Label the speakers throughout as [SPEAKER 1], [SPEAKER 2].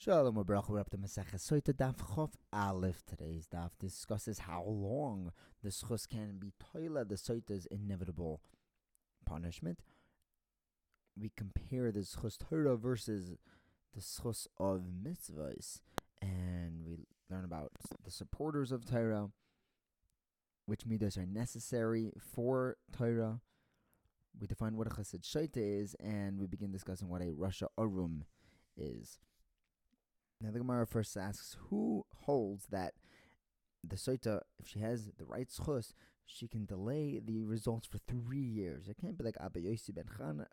[SPEAKER 1] Shalom Baruch we're up to Masechah Soita Daf Chof Aleph. Today's daf discusses how long the schus can be toila the Soita's inevitable punishment. We compare the schus Torah versus the schus of mitzvahs, and we learn about the supporters of Torah, which midas are necessary for Torah. We define what a chesed shaita is, and we begin discussing what a rasha arum is. Now the Gemara first asks, who holds that the Soita, if she has the right schus, she can delay the results for three years. It can't be like Abba Yossi ben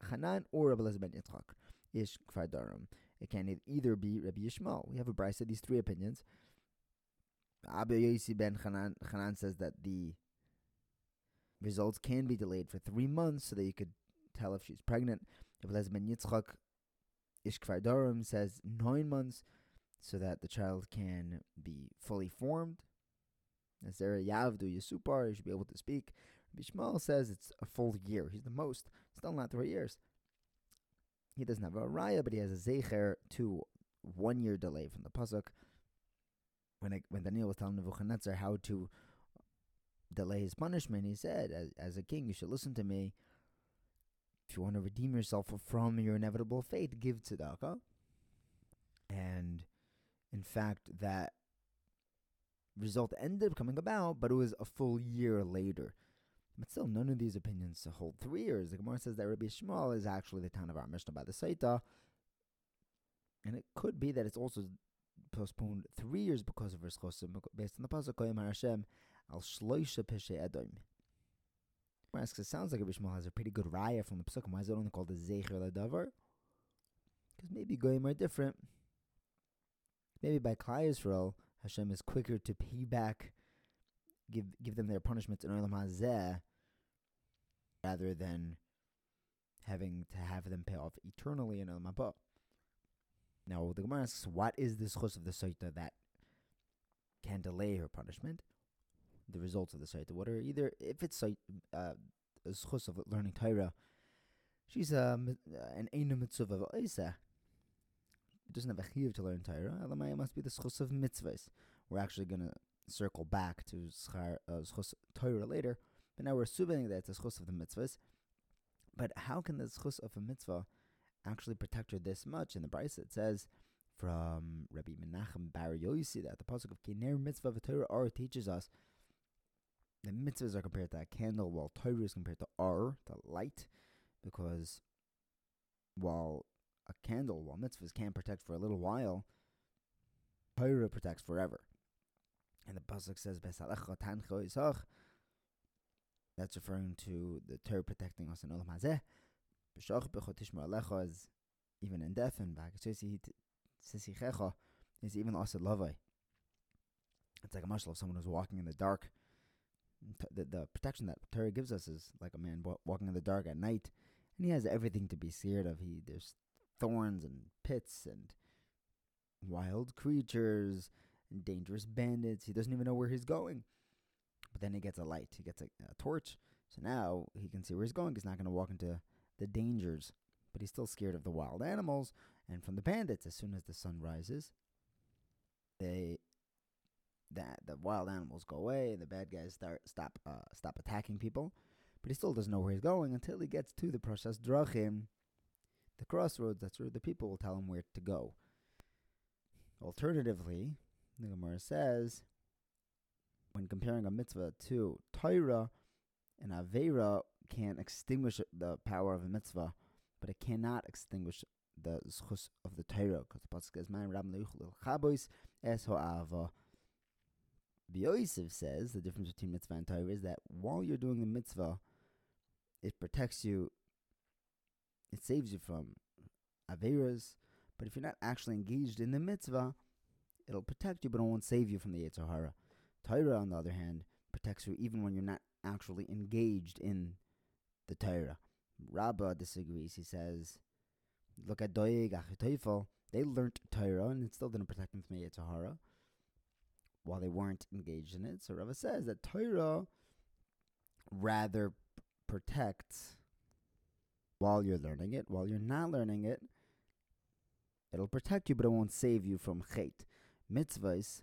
[SPEAKER 1] Hanan or Rabbi Elazar ben Yitzchak, Ish Kfar. It can either be Rabbi Yishmael. We have a of these three opinions. Abba Yossi ben Hanan, says that the results can be delayed for three months so that you could tell if she's pregnant. Rabbi Elazar ben Yitzchak, Ish Kfar says nine months so that the child can be fully formed. As there Yavdu Yasupar, he should be able to speak. Bishmal says it's a full year. He's the most. Still not three years. He doesn't have a raya, but he has a zecher to one year delay from the pasuk. When when Daniel was telling Nebuchadnezzar how to delay his punishment, he said, as, as a king, you should listen to me. If you want to redeem yourself from your inevitable fate, give tzedakah. And in fact, that result ended up coming about, but it was a full year later. But still, none of these opinions hold three years. The Gemara says that Rabbi Shmuel is actually the tanna of our Mishnah by the Saita, and it could be that it's also postponed three years because of his chosim, based on the pasuk Koyim Hashem al shloisha peshe edom. Asks, it sounds like Rabbi Shmuel has a pretty good raya from the pasuk. Why is it only called the zecher ladavar? Because maybe goyim are different. Maybe by Klal Yisrael, Hashem is quicker to pay back, give give them their punishments in Olam Hazeh, rather than having to have them pay off eternally in Olam Haba. Now the Gemara asks, what is this chus of the Saita that can delay her punishment? The results of the Saita. What are either if it's uh, a chus of learning Torah, she's um, an Eina Mitzvah of Isa it doesn't have a chiyuv to learn Torah. Elamaya must be the schus of mitzvahs. We're actually going to circle back to schar, uh, schus Torah later, but now we're assuming that it's a schus of the mitzvahs. But how can the schus of a mitzvah actually protect her this much? In the Braisa, it says from Rabbi Menachem Bar Yosi that the pasuk of Kiner mitzvah of Torah Or teaches us the mitzvahs are compared to a candle, while Torah is compared to Or, the light, because while a candle, while mitzvahs can protect for a little while, Torah protects forever. And the pasuk says, That's referring to the Torah protecting us in Olam Hazeh. is even in death, and is even asad lavai. It's like a mashal of someone who's walking in the dark. The, the protection that Torah gives us is like a man walking in the dark at night, and he has everything to be scared of. He there's thorns and pits and wild creatures and dangerous bandits. He doesn't even know where he's going. But then he gets a light, he gets a, a torch. So now he can see where he's going. He's not going to walk into the dangers, but he's still scared of the wild animals and from the bandits. As soon as the sun rises, they that the wild animals go away and the bad guys start stop uh, stop attacking people. But he still doesn't know where he's going until he gets to the prashas drachim, the crossroads, that's where the people will tell him where to go. Alternatively, the Gemara says, when comparing a mitzvah to Torah, an Avera can extinguish the power of a mitzvah, but it cannot extinguish the zchus of the Torah, because the pasuk says, "Man ram chabois es ho'ava." Yosef says the difference between mitzvah and Torah is that while you're doing the mitzvah, it protects you it saves you from averas. But if you're not actually engaged in the mitzvah, it'll protect you, but it won't save you from the Yetzer Hara. Torah, on the other hand, protects you even when you're not actually engaged in the Torah. Rabbah disagrees. He says, look at Doeg, Achitoifel. They learnt Torah and it still didn't protect them from the Yetzer while they weren't engaged in it. So Rabbah says that Torah rather protects while you're learning it. While you're not learning it, It'll protect you, but it won't save you from chait. Mitzvahs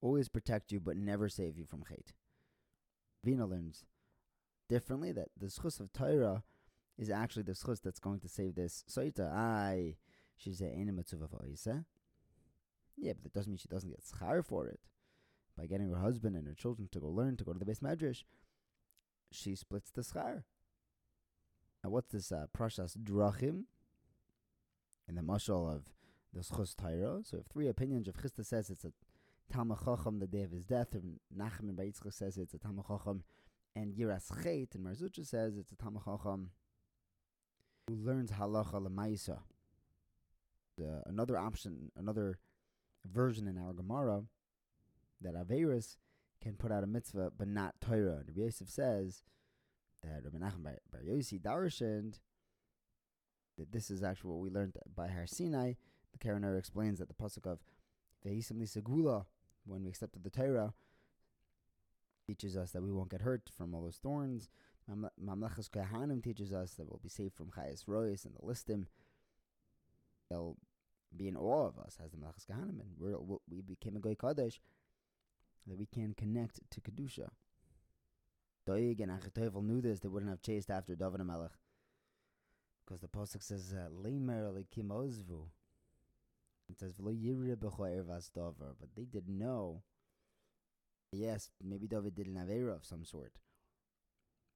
[SPEAKER 1] always protect you, but never save you from chait. Vina learns differently that the schus of Torah is actually the schus that's going to save this soita. Ay, she's a mitzvah Yeah, but that doesn't mean she doesn't get schar for it. By getting her husband and her children to go learn, to go to the beis medrash, she splits the schar. Now, what's this uh, prashas drachim? In the mashal of the schus Torah. So, we have three opinions. If Chisda says it's a Talmud the day of his death, and Nachman Baitzchak says it's a Talmud and Yiras Chet, and Mar Zutra says it's a Talmud who learns halacha lemaisa. The another option, another version in our Gemara that Averis can put out a mitzvah but not Torah. Rabbi Yosef says Rabbi Nachman Bar Yossi darshaned that this is actually what we learned by Har Sinai. The Karaner explains that the pasuk of Vehisim Segula, when we accepted the Torah, teaches us that we won't get hurt from all those thorns. Mamlechas Kohanim teaches us that we'll be saved from Chayas Royas and the Listim. They'll be in awe of us as the Mamlechas Kohanim, and we became a Goy Kadosh that we can connect to Kedusha. Doeg and Achitoifel knew this, they wouldn't have chased after David and Melech. Because the Pasuk says, uh, Leimer Elikim Ozvu. It says, V'lo yireh b'choyer dover. But they didn't know. Yes, maybe David did an Avera of some sort.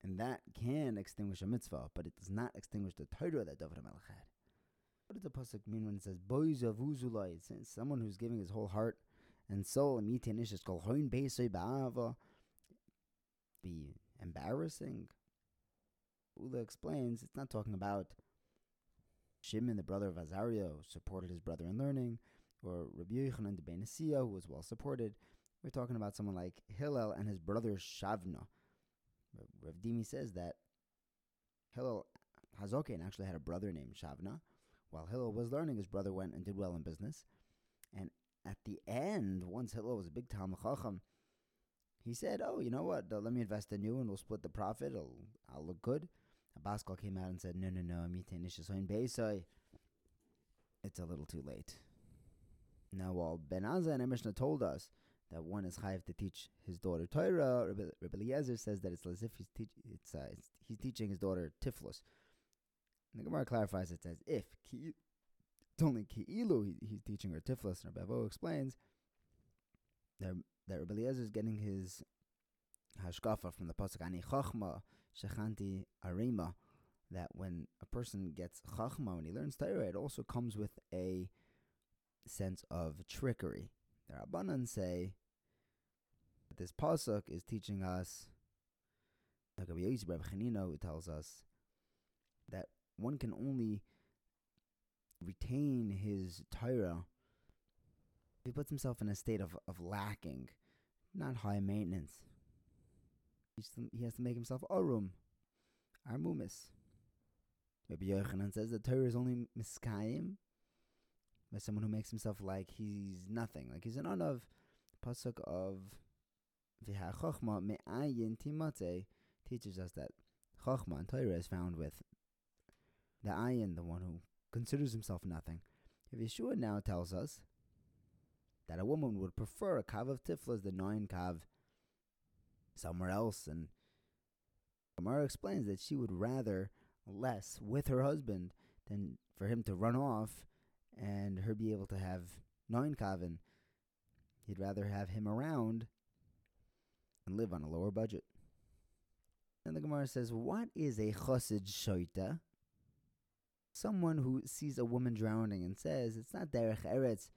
[SPEAKER 1] And that can extinguish a mitzvah, but it does not extinguish the Torah that David Melech had. What does the pasuk mean when it says boys of uzulai? It's someone who's giving his whole heart and soul. Mitinish is called hoin ba'ava. Be embarrassing. Ula explains it's not talking about Shimon, the brother of Azariah, who supported his brother in learning, or Rabbi Yochanan de Benesiah, who was well supported. We're talking about someone like Hillel and his brother Shavna. Rav Dimi says that Hillel Hazokin actually had a brother named Shavna. While Hillel was learning, his brother went and did well in business. And at the end, once Hillel was a big Talmud Chacham, he said, "Oh, you know what? Let me invest in you, and we'll split the profit. I'll, I'll look good." Abaskal came out and said, "No, no, no, It's a little too late." Now, while Ben Azzai and Mishnah told us that one is chayiv to teach his daughter Torah. Rabbi, Eliezer says that it's as if he's, teach, it's, uh, it's, he's teaching his daughter Tiflus. The Gemara clarifies it as if ki, it's only ki'ilu he, he's teaching her Tiflus. And Rabbi Avo explains that, that Rabbi Eliezer is getting his hashkafa from the pasuk ani chachma shechanti arima. That when a person gets chachma when he learns Torah, it also comes with a sense of trickery the Rabbanan say that this pasuk is teaching us, like Rabbi tells us that one can only retain his Torah he puts himself in a state of, of lacking, not high maintenance. He has to make himself arum, armumis. Rabbi Yochanan says the Torah is only miskayim by someone who makes himself like he's nothing, like he's an of pasuk of v'ha'chochma me'ayin timate teaches us that chochma and Torah is found with the ayin, the one who considers himself nothing. If Yeshua now tells us that a woman would prefer a kav of tiflas than nine kav somewhere else, and Gemara explains that she would rather less with her husband than for him to run off and her be able to have nine kavin. He'd rather have him around and live on a lower budget. And the Gemara says, What is a chosid shoita? Someone who sees a woman drowning and says, It's not derech eretz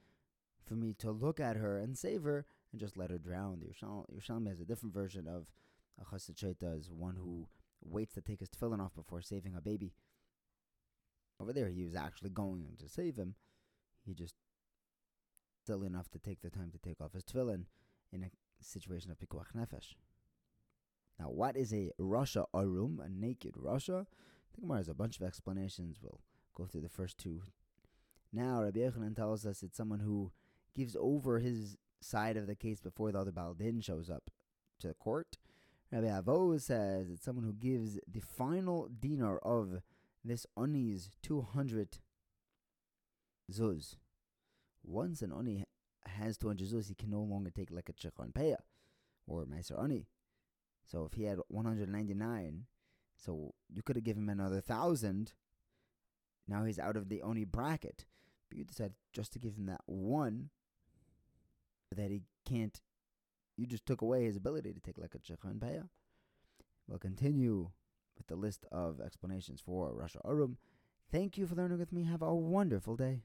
[SPEAKER 1] for me to look at her and save her and just let her drown. The Yerushalmi has a different version of a shoita, is one who waits to take his tefillin off before saving a baby. Over there, he was actually going to save him. He just silly enough to take the time to take off his tefillin in a situation of pikuach nefesh. Now, what is a rasha arum, a naked rasha? The has a bunch of explanations. We'll go through the first two. Now, Rabbi Yochanan tells us it's someone who gives over his side of the case before the other Baldin shows up to the court. Rabbi Avo says it's someone who gives the final dinar of this oni's 200 zuz. Once an oni has 200 zuz, he can no longer take like a chikon peya or meiser oni. So if he had 199, so you could have given him another thousand. Now he's out of the oni bracket. But you decided just to give him that one that he can't. You just took away his ability to take like a chikon peya. We'll continue with the list of explanations for Rasha Arum. Thank you for learning with me. Have a wonderful day.